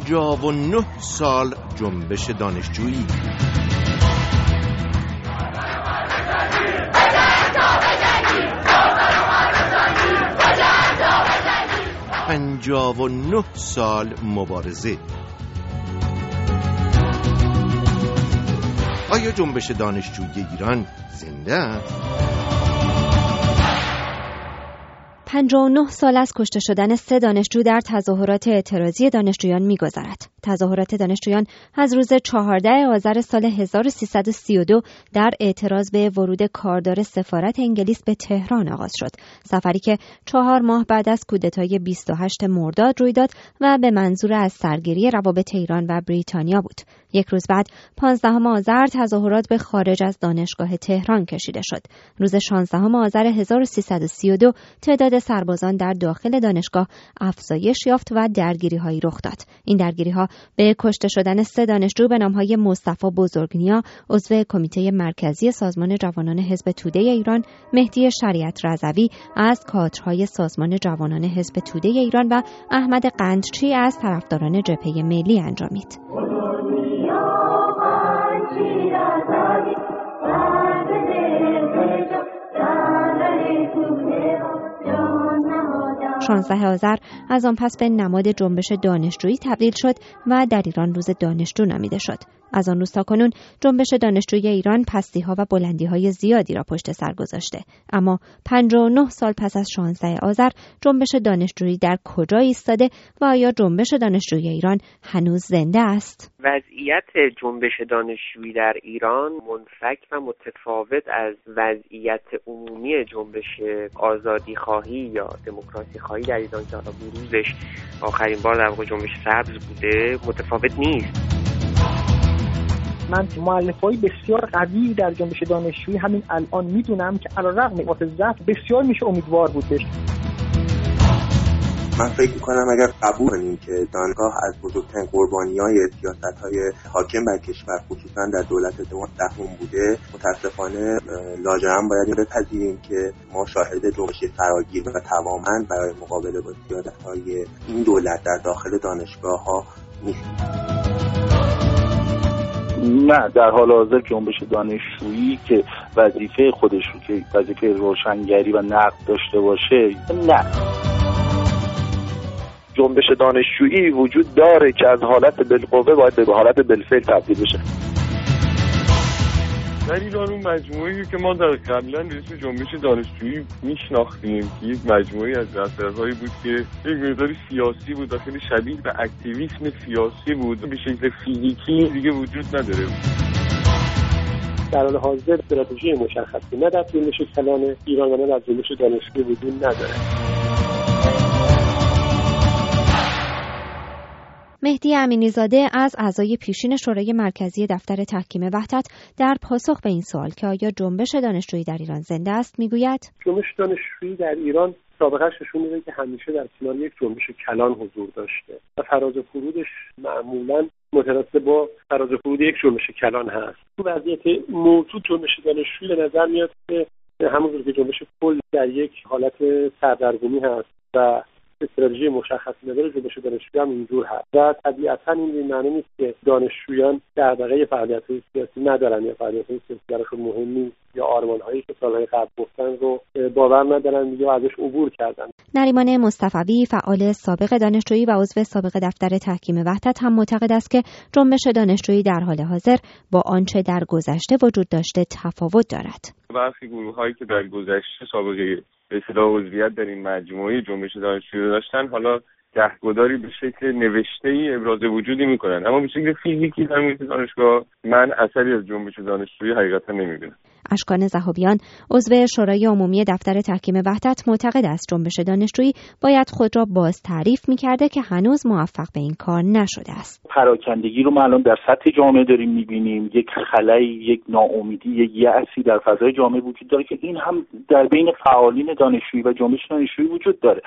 پنجاب و نه سال جنبش دانشجویی پنجاب و نه سال مبارزه آیا جنبش دانشجویی ایران زنده است؟ 59 سال از کشته شدن سه دانشجو در تظاهرات اعتراضی دانشجویان میگذرد. تظاهرات دانشجویان از روز 14 آذر سال 1332 در اعتراض به ورود کاردار سفارت انگلیس به تهران آغاز شد. سفری که چهار ماه بعد از کودتای 28 مرداد روی داد و به منظور از سرگیری روابط ایران و بریتانیا بود. یک روز بعد 15 آذر تظاهرات به خارج از دانشگاه تهران کشیده شد. روز 16 آذر 1332 تعداد سربازان در داخل دانشگاه افزایش یافت و درگیری هایی رخ داد. این درگیری ها به کشته شدن سه دانشجو به نام های مصطفی بزرگنیا عضو کمیته مرکزی سازمان جوانان حزب توده ایران، مهدی شریعت رضوی از کادرهای سازمان جوانان حزب توده ایران و احمد قندچی از طرفداران جبهه ملی انجامید. 16 آذر از آن پس به نماد جنبش دانشجویی تبدیل شد و در ایران روز دانشجو نامیده شد. از آن روز تا کنون جنبش دانشجوی ایران پستی ها و بلندی های زیادی را پشت سر گذاشته اما 59 سال پس از 16 آذر جنبش دانشجویی در کجا ایستاده و آیا جنبش دانشجوی ایران هنوز زنده است وضعیت جنبش دانشجویی در ایران منفک و متفاوت از وضعیت عمومی جنبش آزادی خواهی یا دموکراسی خواهی در ایران که حالا بروزش آخرین بار در واقع جنبش سبز بوده متفاوت نیست. من معلف های بسیار قوی در جنبش دانشجویی همین الان می‌دونم که علا رقم ضعف بسیار میشه امیدوار بود بهش من فکر می‌کنم اگر قبول کنیم که دانگاه از بزرگترین قربانی های سیاست های حاکم بر کشور خصوصا در دولت دهم بوده متاسفانه لاجرم باید بپذیریم که ما شاهد جنبش فراگیر و توامند برای مقابله با سیاست های این دولت در داخل دانشگاه ها نیستیم نه در حال حاضر جنبش دانشجویی که وظیفه خودش رو که وظیفه روشنگری و نقد داشته باشه نه. جنبش دانشجویی وجود داره که از حالت بالقوه باید به حالت بالفعل تبدیل بشه. در ایران اون مجموعی که ما در قبلا به اسم جنبش دانشجویی میشناختیم. که یک مجموعی از رفتارهایی بود که یک مقداری سیاسی بود و خیلی شبیه به اکتیویسم سیاسی بود. به شکل فیزیکی دیگه وجود نداره. در حال حاضر استراتژی مشخصی نه در جنبش کلان ایران و نه در جنبش دانشجویی وجود نداره. مهدی امینیزاده از اعضای پیشین شورای مرکزی دفتر تحکیم وحدت در پاسخ به این سوال که آیا جنبش دانشجویی در ایران زنده است می‌گوید؟ جنبش دانشجویی در ایران سابقهش نشون میده که همیشه در کنار یک جنبش کلان حضور داشته و فراز و فرودش معمولا متناسب با فراز و فرود یک جنبش کلان هست. تو وضعیت موجود جنبش دانشجویی به نظر میاد که همونطور که جنبش کل در یک حالت سردرگمی هست و استراتژی مشخصی نداره جنبش دانشجویی هم اینجور هست. و طبیعتا این معنی نیست که دانشجویان دغدغه فعالیت سیاسی ندارن یا فعالیت سیاسی براشون مهم نیست یا آرمان هایی که سالهای قبل گفتن رو باور ندارن یا ازش عبور کردن. نریمان مصطفی فعال سابق دانشجویی و عضو سابق دفتر تحکیم وحدت هم معتقد است که جنبش دانشجویی در حال حاضر با آنچه در گذشته وجود داشته تفاوت دارد. برخی گروه هایی که در گذشته سابقه به اصطلاح عضویت در این مجموعه جنبش دانشجویی داشتن. حالا گهگداری به شکل نوشته ای ابراز وجودی می‌کنن. اما به شکل فیزیکی در دانشگاه من اثری از جنبش دانشجویی حقیقتا نمی‌بینم. اشکان زهابیان عضو شورای عمومی دفتر تحکیم وحدت معتقد است. جنبش دانشجویی باید خود را باز تعریف می‌کرده که هنوز موفق به این کار نشده است. پراکندگی رو الان در سطح جامعه داریم می‌بینیم. یک خلایی یک ناامیدی یک یأسی در فضای جامعه وجود داره که این هم در بین فعالین دانشجویی و جنبش دانشجویی وجود داره.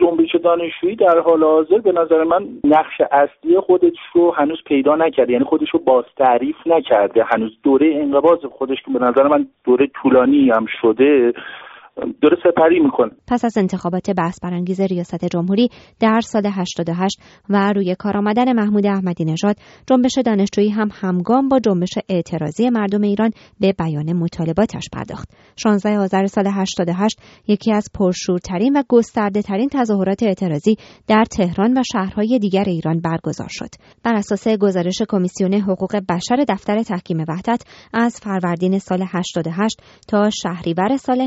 جنبش دانشجویی در حال حاضر به نظر من نقش اصلی خودش رو هنوز پیدا نکرده یعنی خودش رو باز تعریف نکرده هنوز دوره انقباض خودش که به نظر من دوره طولانی هم شده. داره سپری می‌کنه. پس از انتخابات بحث برانگیز ریاست جمهوری در سال 88 و روی کار آمدن محمود احمدی نژاد جنبش دانشجویی هم همگام با جنبش اعتراضی مردم ایران به بیان مطالباتش پرداخت. 16 آذر سال 88 یکی از پرشورترین و گسترده ترین تظاهرات اعتراضی در تهران و شهرهای دیگر ایران برگزار شد. بر اساس گزارش کمیسیون حقوق بشر دفتر تحکیم وحدت از فروردین سال 88 تا شهریور سال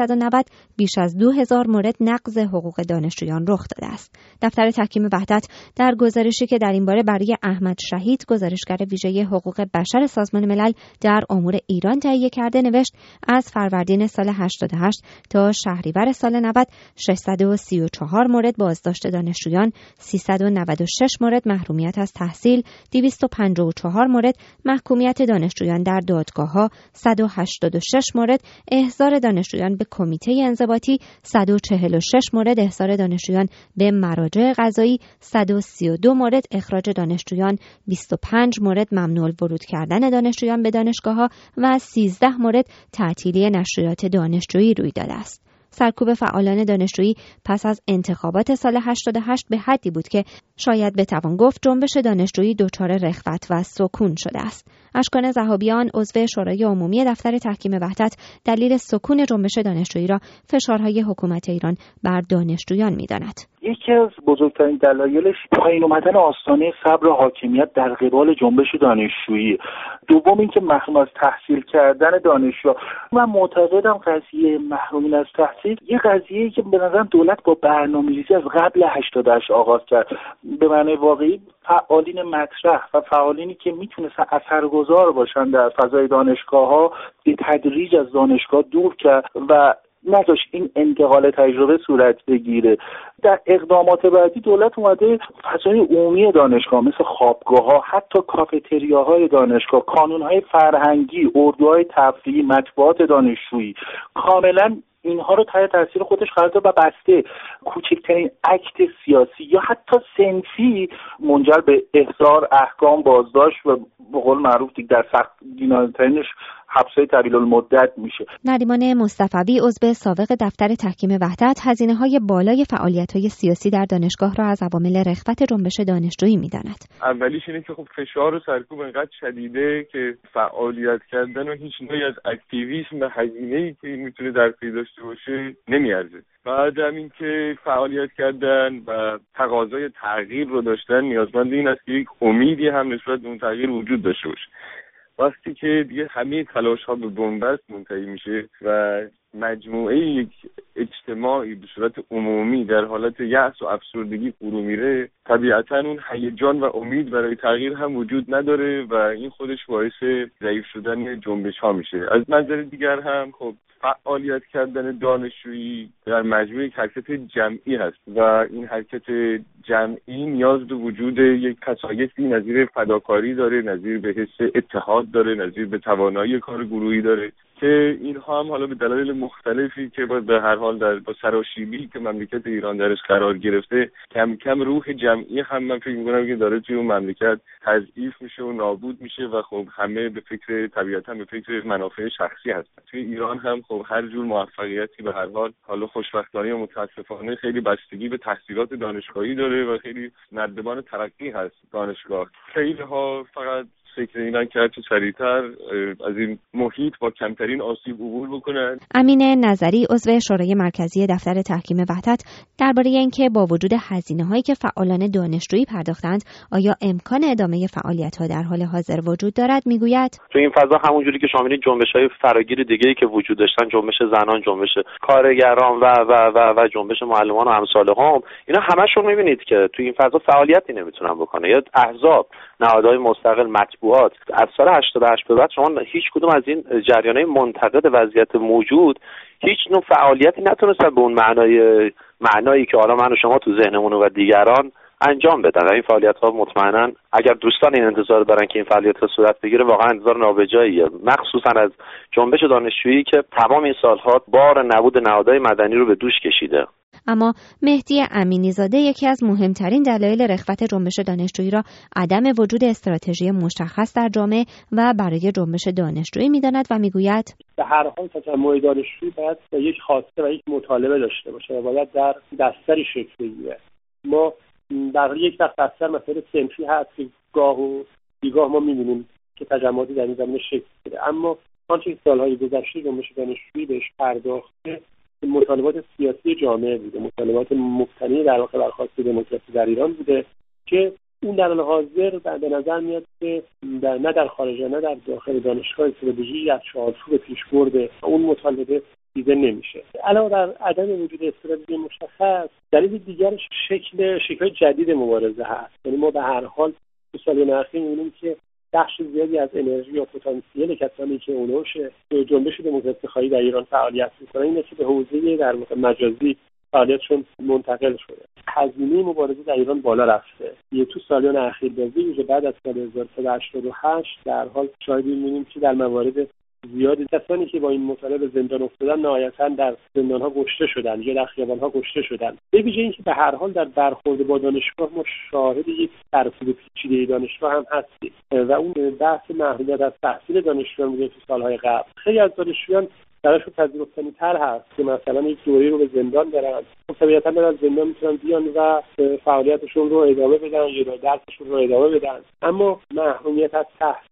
1390 بیش از 2000 مورد نقض حقوق دانشجویان رخ داده است. دفتر تحکیم وحدت در گزارشی که در این باره برای احمد شهید گزارشگر ویژه حقوق بشر سازمان ملل در امور ایران تهیه کرده نوشت از فروردین سال 88 تا شهریور سال 90 634 مورد بازداشت دانشجویان 396 مورد محرومیت از تحصیل 254 مورد محکومیت دانشجویان در دادگاه ها 186 مورد احضار دانشجویان به کمیته انضباطی 146 مورد احضار دانشجویان به مراجع قضایی 132 مورد اخراج دانشجویان 25 مورد ممنوع ورود کردن دانشجویان به دانشگاه ها و 13 مورد تعطیلی نشریات دانشجویی روی داده است. سرکوب فعالان دانشجویی پس از انتخابات سال 88 به حدی بود که شاید بتوان گفت جنبش دانشجویی دچار رخوت و سکون شده است. اشکان زهابیان عضو شورای عمومی دفتر تحکیم وحدت دلیل سکون جنبش دانشجویی را فشارهای حکومت ایران بر دانشجویان می‌داند. یکی از بزرگترین دلایلش پایین اومدن آستانه صبر و حاکمیت در قبال جنبش دانشجویی. دوم اینکه محروم از تحصیل کردن دانشجو من معتقدم قضیه محرومین از تحصیل یه قضیه که به نظرم دولت با برنامه‌ریزی از قبل 88 آغاز کرد. به معنی واقعی فعالین مطرح و فعالینی که می‌تونستن اثرگذار باشن در فضای دانشگاه ها به تدریج از دانشگاه دور کرد و نذاشت این انتقال تجربه صورت بگیره. در اقدامات بعدی دولت اومده فضای عمومی دانشگاه مثل خوابگاه ها حتی کافتریاهای دانشگاه کانونهای فرهنگی اردوهای تفریحی مطبوعات دانشجویی. کاملا اینها رو تای تاثیر خودش قرار داد و بسته. کوچکترین اکت سیاسی یا حتی سنفی منجر به احضار احکام بازداشت و به قول معروف در سخت دیناترینش حبسه طویل المدت میشه. نریمان مصطفی عضو سابق دفتر تحکیم وحدت هزینه های بالای فعالیت های سیاسی در دانشگاه را از عوامل رخوت جنبش دانشجویی می‌داند. اولیش اینه که خب فشار و سرکوب انقدر شدیده که فعالیت کردن و هیچ نوعی از اکتیویسم و هزینه ای که می‌تونه در پی داشته باشه نمیارزه. بعد هم اینکه فعالیت کردن و تقاضای تغییر رو داشتن نیازمند این است که یک امیدی هم نسبت به اون تغییر وجود داشته باشه. وقتی که دیگه همه تلاش ها به بنبست منتهی میشه و مجموعه یک اجتماعی به صورت عمومی در حالت یأس و افسردگی فرو میره طبیعتا اون هیجان و امید برای تغییر هم وجود نداره و این خودش باعث ضعیف شدن جنبش ها میشه. از نظر دیگر هم خب فعالیت کردن دانشجویی در مجموعه یک حرکت جمعی هست و این حرکت جمعی نیاز به وجود یک کسایتی نظیر فداکاری داره نظیر به حس اتحاد داره نظیر به توانایی کار گروهی داره. که اینها هم حالا به دلایل مختلفی که باید به هر حال در با سراشیبی که مملکت ایران درش قرار گرفته کم کم روح جمعی هم من فکر می‌کنم که داره توی اون مملکت تضعیف میشه و نابود میشه و خب همه به فکر طبیعتا به فکر منافع شخصی هستن. توی ایران هم خب هر جور موفقیتی به هر حال حالا خوشبختانه و متاسفانه خیلی بستگی به تحصیلات دانشگاهی داره و خیلی نردبان ترقی هست دانشگاه. خیلی ها فقط فکر اینن که هرچه سریعتر از این محیط با کمترین آسیب عبور بکنن. امین نظری عضو شورای مرکزی دفتر تحکیم وحدت درباره اینکه با وجود هزینه هایی که فعالان دانشجویی پرداختند آیا امکان ادامه فعالیت ها در حال حاضر وجود دارد؟ می‌گوید. تو این فضا همونجوری که شما جنبش های فراگیر دیگه ای که وجود داشتن جنبش زنان جنبش کارگران و و و و جنبش معلمان و امثال هم اینا همشون می‌بینید که تو این فضا فعالیتی نمی‌تونن بکنه یا احزاب نهادهای مستقل مطبوعات. از سال 88 به بعد شما هیچ کدوم از این جریانهای منتقد وضعیت موجود هیچ نوع فعالیتی نتونستن به اون معنای معنایی که حالا من و شما تو ذهنمون و دیگران انجام بدن. و این فعالیت ها مطمئنا اگر دوستان این انتظار دارن که این فعالیت ها صورت بگیره واقعا انتظار نابجاییه. مخصوصا از جنبش دانشجویی که تمام این سالها بار نبود نهادهای مدنی رو به دوش کشیده. اما مهدی امینی زاده یکی از مهمترین دلایل رخوت جنبش دانشجویی را عدم وجود استراتژی مشخص در جامعه و برای جنبش دانشجویی می‌داند و می‌گوید به هر حال تجمع دانشجویی باید یک خواسته و یک مطالبه داشته باشه و باید در دستری شکل بگیره. ما در یک وقت بستر مسائل سنفی هست که گاه و بیگاه ما می‌بینیم که تجمعاتی در این زمینه شکل گیره اما آنچه که سالهای گذشته جنبش دانشجویی بهش پرداخته مطالبات سیاسی جامعه بوده مطالبات مبتنی در واقع بر دموکراسی در ایران بوده که اون در حال حاضر به نظر میاد که در نه در خارج نه در داخل دانشگاه استراتژی از چارچوب پیش برده اون مطالبه دیده نمیشه. علاوه در عدم وجود استراتژی مشخص دلیل دیگرش شکل شکل جدید مبارزه هست. یعنی ما به هر حال تو سال اخیر می‌بینیم که بخش زیادی از انرژی یا پتانسیل کسانی که اونوش جنبش دموکراسی خواهی در ایران فعالیت می‌کنن اینه که به حوزه در مجازی فعالیتشون منتقل شده. هزینه مبارزه در ایران بالا رفته. یه تو سالیان اخیر به ویژه بعد از سال 1388 در حال شاهدی می‌بینیم که در موارد زیادی کسانی که با این مسئله به زندان افتادن نهایتا در زندان ها گشته شدن یا در خیابان ها گشته شدن. به ویژه اینکه به هر حال در برخورد با دانشگاه ما شاهد یک ترکیب پیچیده دانشگاه هم هستیم. و اون بحث محدودیت از تحصیل دانشجویان بوده تو سالهای قبل. خیلی از دانشجویان براشون پذیرفتنی تر هست که مثلا یک دوره رو به زندان برن. خب طبیعتا از زندان می‌تونن بیان و فعالیتشون رو ادامه بدن یا درسشون رو ادامه بدن. اما محرومیت از تحصیل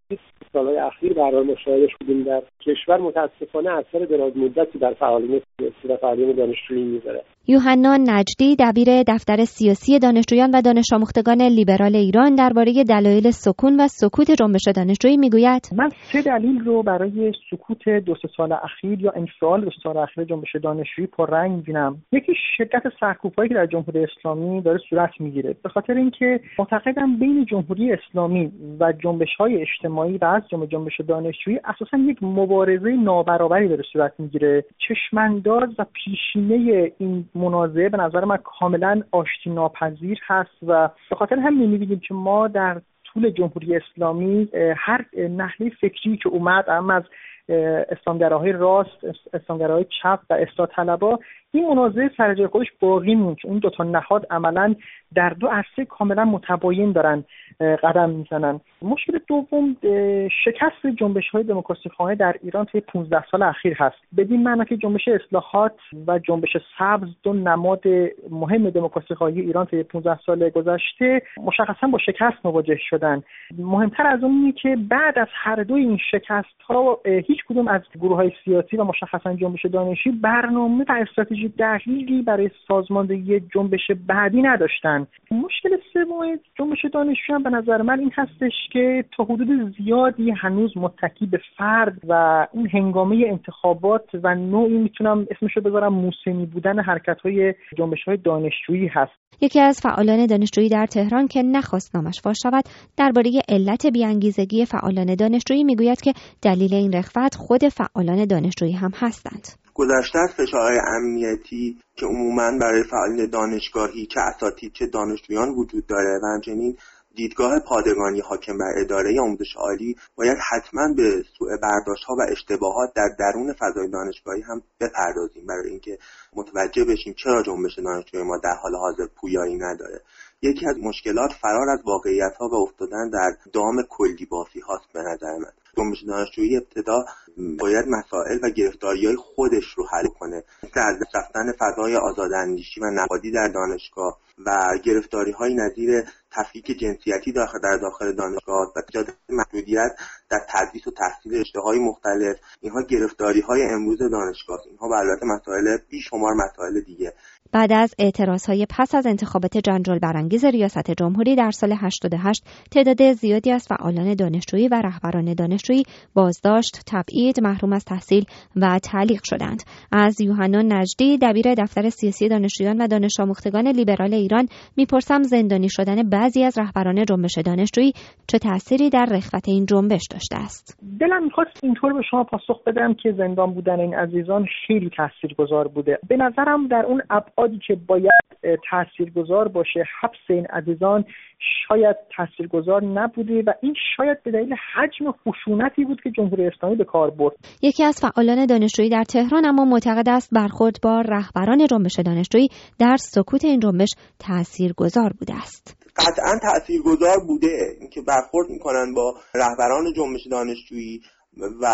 سالهای اخیر برای مشاهدش بودیم در کشور. متاسفانه اثر دراز مدتی در فعالیت سیاسی و فعالیت دانشجویی می‌ذاره. یوحنا نجدی دبیر دفتر سیاسی دانشجویان و دانش آموختگان لیبرال ایران درباره دلایل سکون و سکوت جنبش دانشجویی می‌گوید. من سه دلیل رو برای سکوت دو سه سال اخیر یا انفعال دو سال اخیر جنبش دانشجویی پررنگ می‌بینم یکی شدت سرکوبهایی که در جمهوری اسلامی داره صورت می‌گیره. به خاطر اینکه معتقدم بین جمهوری اسلامی و جنبش های اجتماعی و از جمله جنبش دانشجویی اساسا یک مبارزه نابرابری داره صورت می‌گیره. چشمانداز و پیشینه این منازعه به نظر من کاملا آشتی ناپذیر هست و به خاطر همین می‌بینیم که ما در طول جمهوری اسلامی هر نحله فکری که اومد اما از اسلامگراهای راست اسلامگراهای چپ و اصلاح طلبا این منازعه سر جای خودش باقی موند اون دو تا نهاد عملا در دو عرصه کاملا متباین دارن قدم می‌زنن. مشکل دوم شکست جنبش های دموکراسی خواهی در ایران طی 15 سال اخیر هست. بدین معنا که جنبش اصلاحات و جنبش سبز دو نماد مهم دموکراسی خواهی ایران طی 15 سال گذشته مشخصا با شکست مواجه شدن. مهمتر از اون اینه که بعد از هر دو این شکست ها هیچ کدوم از گروه های سیاسی و مشخصا جنبش دانشی برنامه و دقیقی برای سازماندهی جنبش بعدی نداشتن. مشکل سوم جنبش دانشجویان به نظر من این هستش که تا حدود زیادی هنوز متکی به فرد و اون هنگامه انتخابات و نوعی می‌تونم اسمش رو بذارم موسمی بودن حرکت های جنبش های دانشجویی هست. یکی از فعالان دانشجویی در تهران که نخواست نامش فاش شود درباره علت بیانگیزگی فعالان دانشجویی می‌گوید که دلیل این رخوت خود فعالان دانشجویی هم هستند. گذشته از فشارهای امنیتی که عموما برای فعالین دانشگاهی چه اساتید چه دانشجویان وجود داره و همچنین دیدگاه پادگانی حاکم بر اداره آموزش عالی باید حتما به سوء برداشت ها و اشتباهات در درون فضای دانشگاهی هم بپردازیم. برای اینکه متوجه بشیم چرا جنبش دانشجوی ما در حال حاضر پویایی نداره. یکی از مشکلات فرار از واقعیت ها و افتادن در دام کلی بافی هاست به نظر من. جنبش دانشجویی ابتدا باید مسائل و گرفتاری های خودش رو حل کنه. مثل از رفتن فضای آزاداندیشی و نقادی در دانشگاه و گرفتاری های نظیر تفکیک جنسیتی داخل در داخل دانشگاه و ایجاد محدودیت در تدریس و تحصیل رشته های مختلف. اینها گرفتاری های امروز دانشگاه اینها به البته مسائل بیشمار مسائل دیگه. بعد از های پس از انتخابات جنجال برانگیز ریاست جمهوری در سال 88 تعداد زیادی از فعالان دانشجویی و رهبران دانشجویی بازداشت، تبعید، محروم از تحصیل و تعلیق شدند. از یوحنا نجدی دبیر دفتر سیاسی دانشجویان و دانش آموختگان لیبرال ایران می‌پرسم زندانی شدن بعضی از رهبران جنبش دانشجویی چه تأثیری در رخوت این جنبش داشته است. دلم می‌خواست اینطور به شما پاسخ بدم که زندان بودن این عزیزان خیلی تاثیرگذار بوده. به نظرم در اون ابعادی که باید تاثیرگذار باشه. حبس حسین عزیزان شاید تاثیرگذار نبوده و این شاید به دلیل حجم خشونتی بود که جمهوری اسلامی به کار برد. یکی از فعالان دانشجویی در تهران اما معتقد است برخورد با رهبران جنبش دانشجویی در سکوت این جنبش تاثیرگذار بوده است. قطعا تاثیرگذار بوده اینکه برخورد می‌کنن با رهبران جنبش دانشجویی. و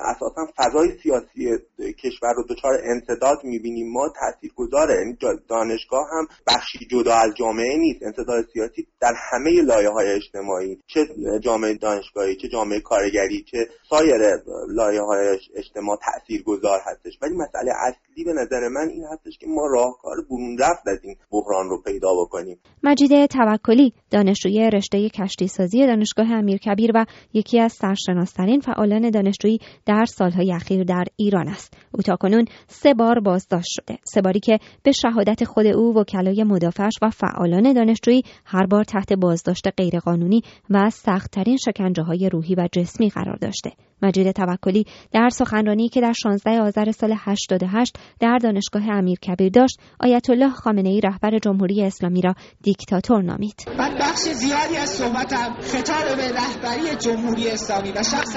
اساسا فضای سیاسی کشور رو دچار انصداد می‌بینیم. ما تاثیرگذاره یعنی دانشگاه هم بخشی جدا از جامعه نیست. انصداد سیاسی در همه لایه های اجتماعی چه جامعه دانشگاهی چه جامعه کارگری چه سایر لایه های اجتماع تاثیرگذار هستش. ولی مسئله اصلی به نظر من این هستش که ما راهکار برون رفت از این بحران رو پیدا بکنیم. مجید توکلی دانشجوی رشته کشتی سازی دانشگاه امیرکبیر و یکی از سرشناسترین فعالان دانشجویی در سالهای اخیر در ایران است. او تاکنون سه بار بازداشت شده. سه باری که به شهادت خود او وکلای مدافعش و فعالان دانشجویی هر بار تحت بازداشت غیرقانونی و سختترین شکنجه های روحی و جسمی قرار داشته. مجید توکلی در سخنرانی که در 16 آذر سال 88 در دانشگاه امیرکبیر داشت آیت الله خامنه ای رهبر جمهوری اسلامی را دیکتاتور نامید. من بخش زیادی از صحبتم خطاب به رهبری جمهوری اسلامی و شخص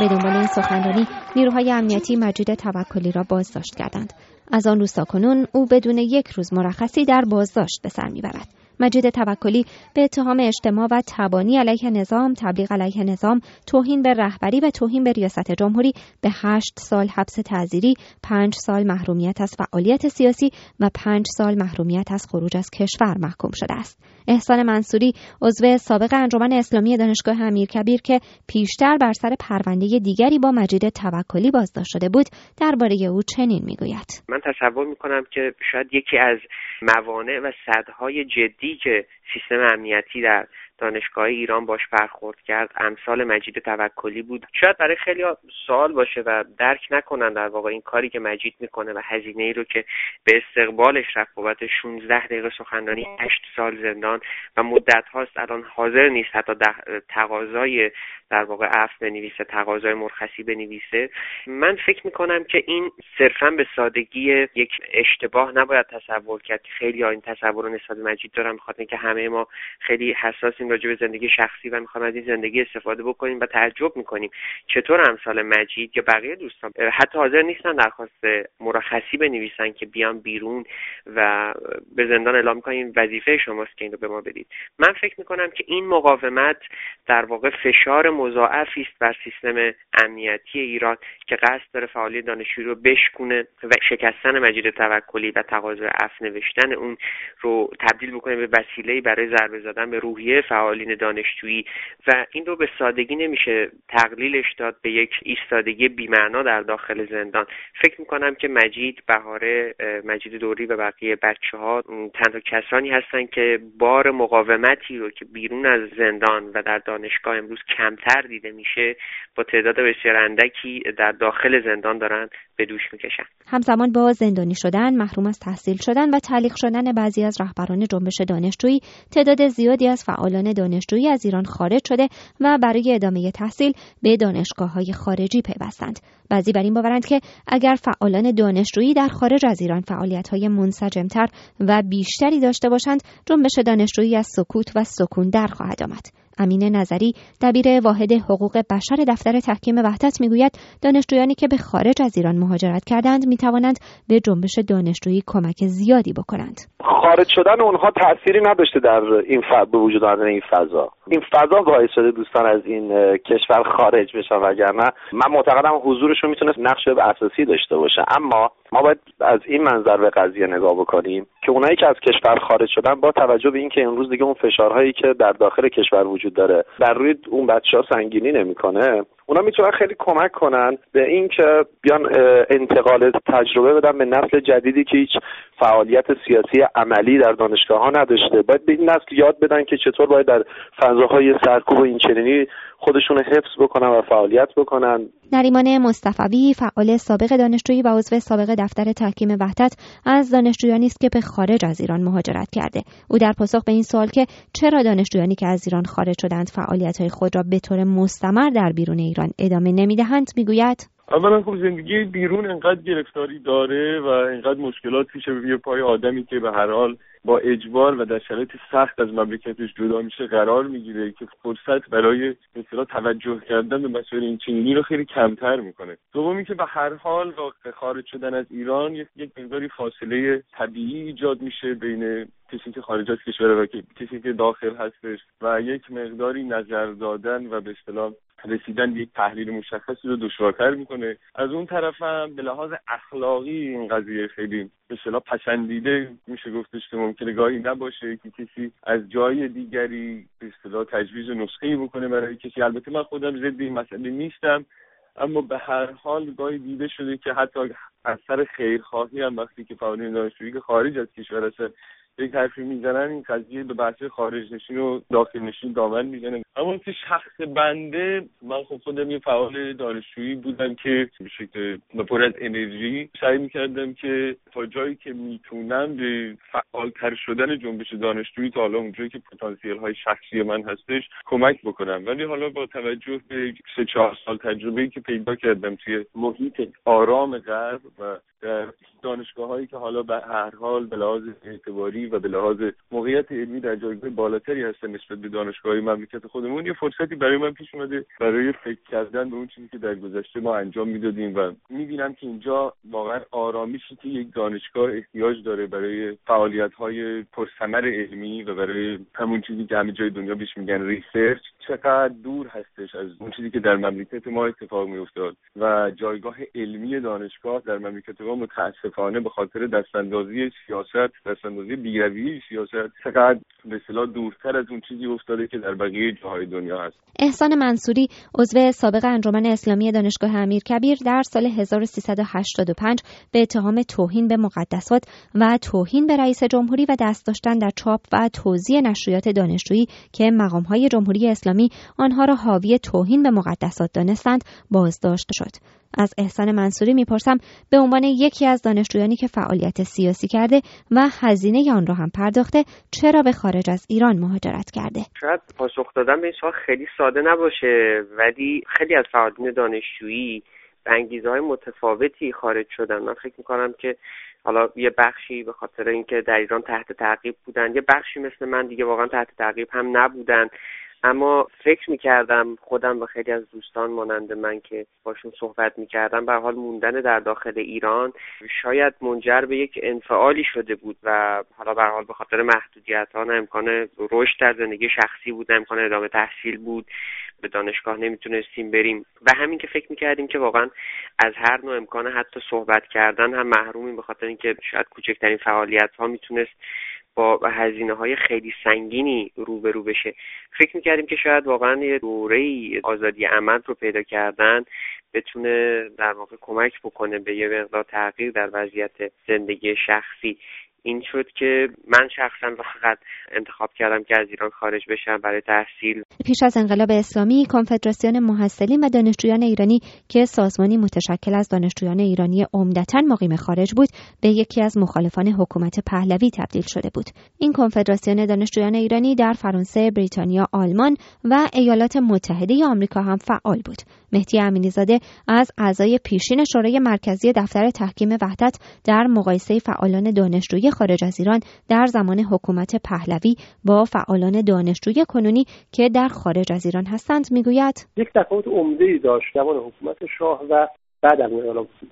به دنبال این سخنرانی نیروهای امنیتی مجید توکلی را بازداشت کردند از آن روز کنون او بدون یک روز مرخصی در بازداشت به سر می‌برد مجید توکلی به اتهام اجتماع و تبانی علیه نظام، تبلیغ علیه نظام، توهین به رهبری و توهین به ریاست جمهوری به هشت سال حبس تعزیری، پنج سال محرومیت از فعالیت سیاسی و پنج سال محرومیت از خروج از کشور محکوم شده است. احسان منصوری عضو سابق انجمن اسلامی دانشگاه امیرکبیر که پیشتر بر سر پرونده دیگری با مجید توکلی بازداشت شده بود درباره او چنین می‌گوید. من تصور می‌کنم که شاید یکی از موانع و صدهای جدی که سیستم امنیتی در دانشگاه ایران باش برخورد کرد. امثال مجید توکلی بود. شاید برای خیلی سوال باشه و درک نکنن در واقع این کاری که مجید می‌کنه و هزینه ای رو که به استقبالش رفت بابت 16 دقیقه سخنرانی 8 سال زندان و مدت هاست الان حاضر نیست. حتی تقاضای در واقع عفو بنویسه تقاضای مرخصی بنویسه. من فکر می‌کنم که این صرفا به سادگی یک اشتباه نباید تصور کرد که خیلی این تصور رو نسبت مجید دارن. می‌خواد که همه ما خیلی حساسیم راجع به زندگی شخصی و می‌خوام از این زندگی استفاده بکنیم و تعجب می‌کنیم. چطور امثال مجید یا بقیه دوستان؟ حتی حاضر نیستن درخواست مرخصی بنویسن که بیان بیرون و به زندان اعلام کنیم وظیفه شماست که این رو به ما بدید. من فکر می‌کنم که این مقاومت در واقع فشار مضاعفی است بر سیستم امنیتی ایران که قصد داره فعالی دانشجویی رو بشکونه و شکستن مجید توکلی و تقاضای عفو نوشتن اون رو تبدیل بکنه به وسیله برای ضربه زدن به روحیه فعالین دانشجویی. و این رو به سادگی نمیشه تقلیلش داد به یک ایستادگی بیمعنا در داخل زندان. فکر می‌کنم که مجید بهاره مجید دوری و بقیه بچه ها تنها کسانی هستند که بار مقاومتی رو که بیرون از زندان و در دانشگاه امروز کمتر دیده میشه با تعداد بسیار اندکی در داخل زندان دارن به دوش می‌کشن. همزمان با زندانی شدن محروم از تحصیل شدن و تعلیق شدن بعضی از رهبران جنبش دانشجویی تعداد زیادی از فعالان دانشجویی از ایران خارج شده و برای ادامه تحصیل به دانشگاه های خارجی پیوستند. بعضی بر این باورند که اگر فعالان دانشجویی در خارج از ایران فعالیت های منسجمتر و بیشتری داشته باشند جنبش دانشجویی از سکوت و سکون در خواهد آمد. امین نظری دبیر واحد حقوق بشر دفتر تحکیم وحدت می‌گوید دانشجویانی که به خارج از ایران مهاجرت کردند می‌توانند به جنبش دانشجویی کمک زیادی بکنند. خارج شدن اونها تأثیری نداشته در این ف... به وجود آمدن این فضا. این فضا باعث شده دوستان از این کشور خارج بشن وگرنه من معتقدم حضورشون می‌تونست نقش اساسی داشته باشه. اما ما باید از این منظر به قضیه نگاه بکنیم که اونایی که از کشور خارج شدن با توجه به اینکه امروز دیگه اون فشارهایی که در داخل کشور وجود داره بر روی اون بچه ها سنگینی نمی‌کنه اونا می‌تونن خیلی کمک کنن به اینکه بیان انتقال تجربه بدن به نسل جدیدی که هیچ فعالیت سیاسی عملی در دانشگاه ها نداشته. باید به این نسل یاد بدن که چطور باید در فضاهای سرکوب و اینچنینی خودشون حفظ بکنن و فعالیت بکنن. نریمان مصطفوی فعال سابق دانشجویی و عضو سابق دفتر تحکیم وحدت از دانشجویانی است که به خارج از ایران مهاجرت کرده. او در پاسخ به این سوال که چرا دانشجویانی که از ایران خارج شدند فعالیت های خود را به طور مستمر در بیرون ایران ادامه نمی‌دهند می‌گوید اولا خب زندگی بیرون انقدر گرفتاری داره و انقدر مشکلات پیش یه پای آدمی که به هر حال با اجبار و در شرایط سخت از مملکتش جدا میشه قرار می‌گیره که فرصت برای مثلا توجه کردن به مسائل این چنینی رو خیلی کمتر می‌کنه. دومی که به هر حال با خارج شدن از ایران یک مقداری فاصله طبیعی ایجاد میشه بین کسی که خارج از کشور و کسی که داخل هستش و یک مقداری نظر دادن و به اصطلاح رسیدن به یک تحلیل مشخصی رو دشوارتر می‌کنه. از اون طرف هم به لحاظ اخلاقی این قضیه خیلی به پسندیده میشه گفتش که ممکنه گاهی نباشه که کسی از جای دیگری به اصطلاح تجویز نسخه بکنه برای کسی. البته من خودم ضد این مسئله نیستم اما به هر حال گاهی دیده شده که حتی از سر خیرخواهی هم وقتی که فعالین دانشجویی که خارج از کشور هستن یک حرفی می‌زنن این قضیه به بحث خارج نشین و داخل نشین دامن می‌زنه. اما که شخص بنده من خب خودم یه فعال دانشجویی بودم که به شکل پر از انرژی سعی می‌کردم که تا جایی که می‌تونم به فعالتر شدن جنبش دانشجویی تا حالا اونجایی که پتانسیل های شخصی من هستش کمک بکنم. ولی حالا با توجه به سه چهار سال تجربه که پیدا کردم توی محیط آرام غرب و در دانشگاه هایی که حالا به هر حال به لحاظ اعتباری و به لحاظ موقعیت علمی در جایگاه بالاتری هستن نسبت به دانشگاه های مملکت خودمون یه فرصتی برای من پیش اومده برای فکر کردن به اون چیزی که در گذشته ما انجام می‌دادیم و می‌بینم که اینجا واقعا آرامشی که یک دانشگاه احتیاج داره برای فعالیت های پرثمر علمی و برای همون چیزی که همه جای دنیا بهش میگن research چقدر دور هستش از اون چیزی که در مملکت ما اتفاق میافتاد و جایگاه علمی دانشگاه در مملکت ما متاسفانه به خاطر دستاندازی سیاست دستاندازی بیروی سیاست چقدر به اصطلاح دورتر از اون چیزی افتاده که در بقیه جاهای دنیا هست. احسان منصوری عضو سابق انجمن اسلامی دانشگاه امیرکبیر در سال 1385 به اتهام توهین به مقدسات و توهین به رئیس جمهوری و دست داشتن در چاپ و توزیع نشریات دانشجویی که مقامهای جمهوری اسلامی آنها را حاوی توهین به مقدسات دانستند بازداشت شد. از احسان منصوری می‌پرسم به عنوان یکی از دانشجویانی که فعالیت سیاسی کرده و هزینه آن را هم پرداخته چرا به خارج از ایران مهاجرت کرده؟ شاید پاسخ دادن به این سوال خیلی ساده نباشه ولی خیلی از فعالین دانشجویی به انگیزه های متفاوتی خارج شدن. من فکر می‌کنم که حالا یه بخشی به خاطر اینکه در ایران تحت تعقیب بودن یه بخشی مثل من دیگه واقعا تحت تعقیب هم نبودن. اما فکر می‌کردم خودم و خیلی از دوستان مانند من که باشون صحبت می‌کردم به حال موندن در داخل ایران شاید منجر به یک انفعالی شده بود و حالا به حال به خاطر محدودیت ها امکان رشد در زندگی شخصی بود امکان ادامه تحصیل بود به دانشگاه نمی‌تونستیم بریم. و همین که فکر می‌کردیم که واقعا از هر نوع امکان حتی صحبت کردن هم محرومیم به خاطر اینکه شاید کوچکترین فعالیت ها می‌تونست با هزینه های خیلی سنگینی روبرو بشه. فکر می‌کردیم که شاید واقعا یه دوره آزادی عمل رو پیدا کردن بتونه در واقع کمک بکنه به یه مقدار تغییر در وضعیت زندگی شخصی. این شد که من شخصا فقط انتخاب کردم که از ایران خارج بشم برای تحصیل. پیش از انقلاب اسلامی کنفدراسیون محصلین و دانشجویان ایرانی که سازمانی متشکل از دانشجویان ایرانی عمدتا مقیم خارج بود به یکی از مخالفان حکومت پهلوی تبدیل شده بود. این کنفدراسیون دانشجویان ایرانی در فرانسه بریتانیا آلمان و ایالات متحده آمریکا هم فعال بود. مهدی امینیزاده از اعضای پیشین شورای مرکزی دفتر تحکیم وحدت در مقایسه فعالان دانشجویی خارج از ایران در زمان حکومت پهلوی با فعالان دانشجوی کنونی که در خارج از ایران هستند می‌گوید. یک تفاوت عمده ای داشت زمان حکومت شاه و بعد از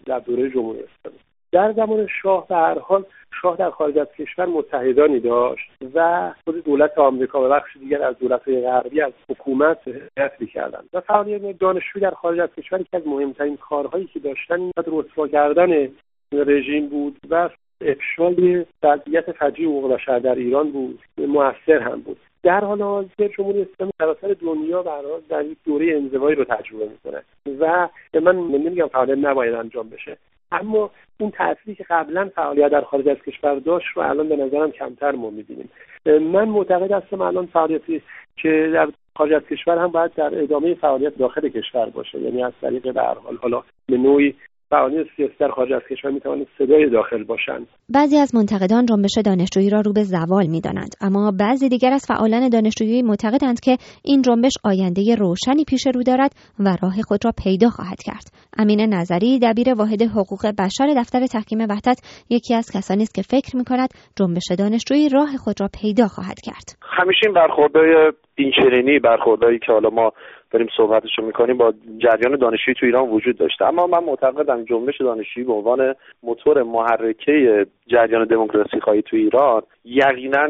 در دوره جمهوری اسلامی. در زمان شاه به هر حال شاه در خارج از کشور متحدانی داشت و خود دولت آمریکا و بخش دیگر از دولت‌های غربی از حکومت حمایت می‌کردند. و فعالیت دانشجوی در خارج از کشور یکی از مهمترین کارهایی که داشتن رسوا کردن رژیم بود و افشای وضعیت فجیع حقوق بشر در ایران بود موثر هم بود. در حال حاضر جمهوری اسلامی سراسر دنیا برای در یک دوره انزوایی رو تجربه می‌کنه و من نمیگم فعالیت نباید انجام بشه. اما اون تأثیری که قبلا فعالیت در خارج از کشور داشت رو الان به نظرم کمتر ما می‌بینیم. من معتقد هستم الان فعالیتی که در خارج از کشور هم باید در ادامه فعالیت داخل کشور باشه یعنی از طریق به حال حالا به نوعی فعالین سیاسی در خارج از کشور می‌توانند صدای داخل باشند. بعضی از منتقدان جنبش دانشجویی را رو به زوال می‌دانند اما بعضی دیگر از فعالان دانشجویی معتقدند که این جنبش آینده روشنی پیش رو دارد و راه خود را پیدا خواهد کرد. امین نظری دبیر واحد حقوق بشر دفتر تحکیم وحدت یکی از کسانی است که فکر می‌کند جنبش دانشجویی راه خود را پیدا خواهد کرد. همیشه این برخوردهای اینچنینی برخوردهایی که حالا ما داریم صحبتشو می‌کنیم با جریان دانشجویی تو ایران وجود داشته. اما من معتقدم جنبش دانشجویی به عنوان موتور محرکه جریان دموکراسی خواهی تو ایران یقینا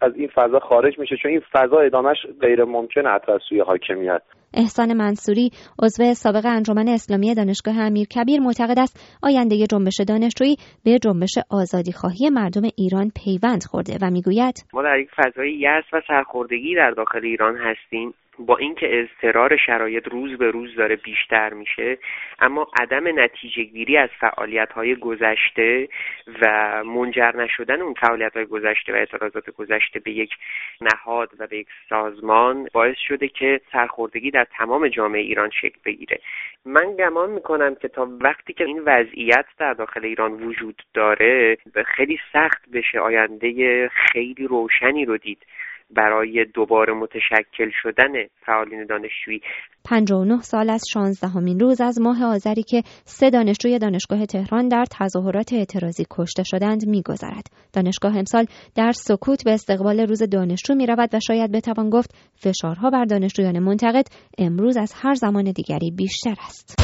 از این فضا خارج میشه چون این فضا ادامهش غیر ممکن از سوی حاکمیت. احسان منصوری عضو سابق انجمن اسلامی دانشگاه امیرکبیر معتقد است آینده جنبش دانشجویی به جنبش آزادی خواهی مردم ایران پیوند خورده و می‌گوید ما در یک فضای یأس و سرخوردگی در داخل ایران هستیم. با اینکه اضطرار شرایط روز به روز داره بیشتر میشه اما عدم نتیجه گیری از فعالیت های گذشته و منجر نشدن اون فعالیت های گذشته و اعتراضات گذشته به یک نهاد و به یک سازمان باعث شده که سرخوردگی در تمام جامعه ایران شکل بگیره. من گمان می‌کنم که تا وقتی که این وضعیت در داخل ایران وجود داره خیلی سخت بشه آینده خیلی روشنی رو دید. برای دوباره متشکل شدن فعالین دانشجویی 59 سال از 16 همین روز از ماه آذری که سه دانشجوی دانشگاه تهران در تظاهرات اعتراضی کشته شدند میگذرد. دانشگاه امسال در سکوت به استقبال روز دانشجو می رود و شاید بتوان گفت فشارها بر دانشجویان منتقد امروز از هر زمان دیگری بیشتر است.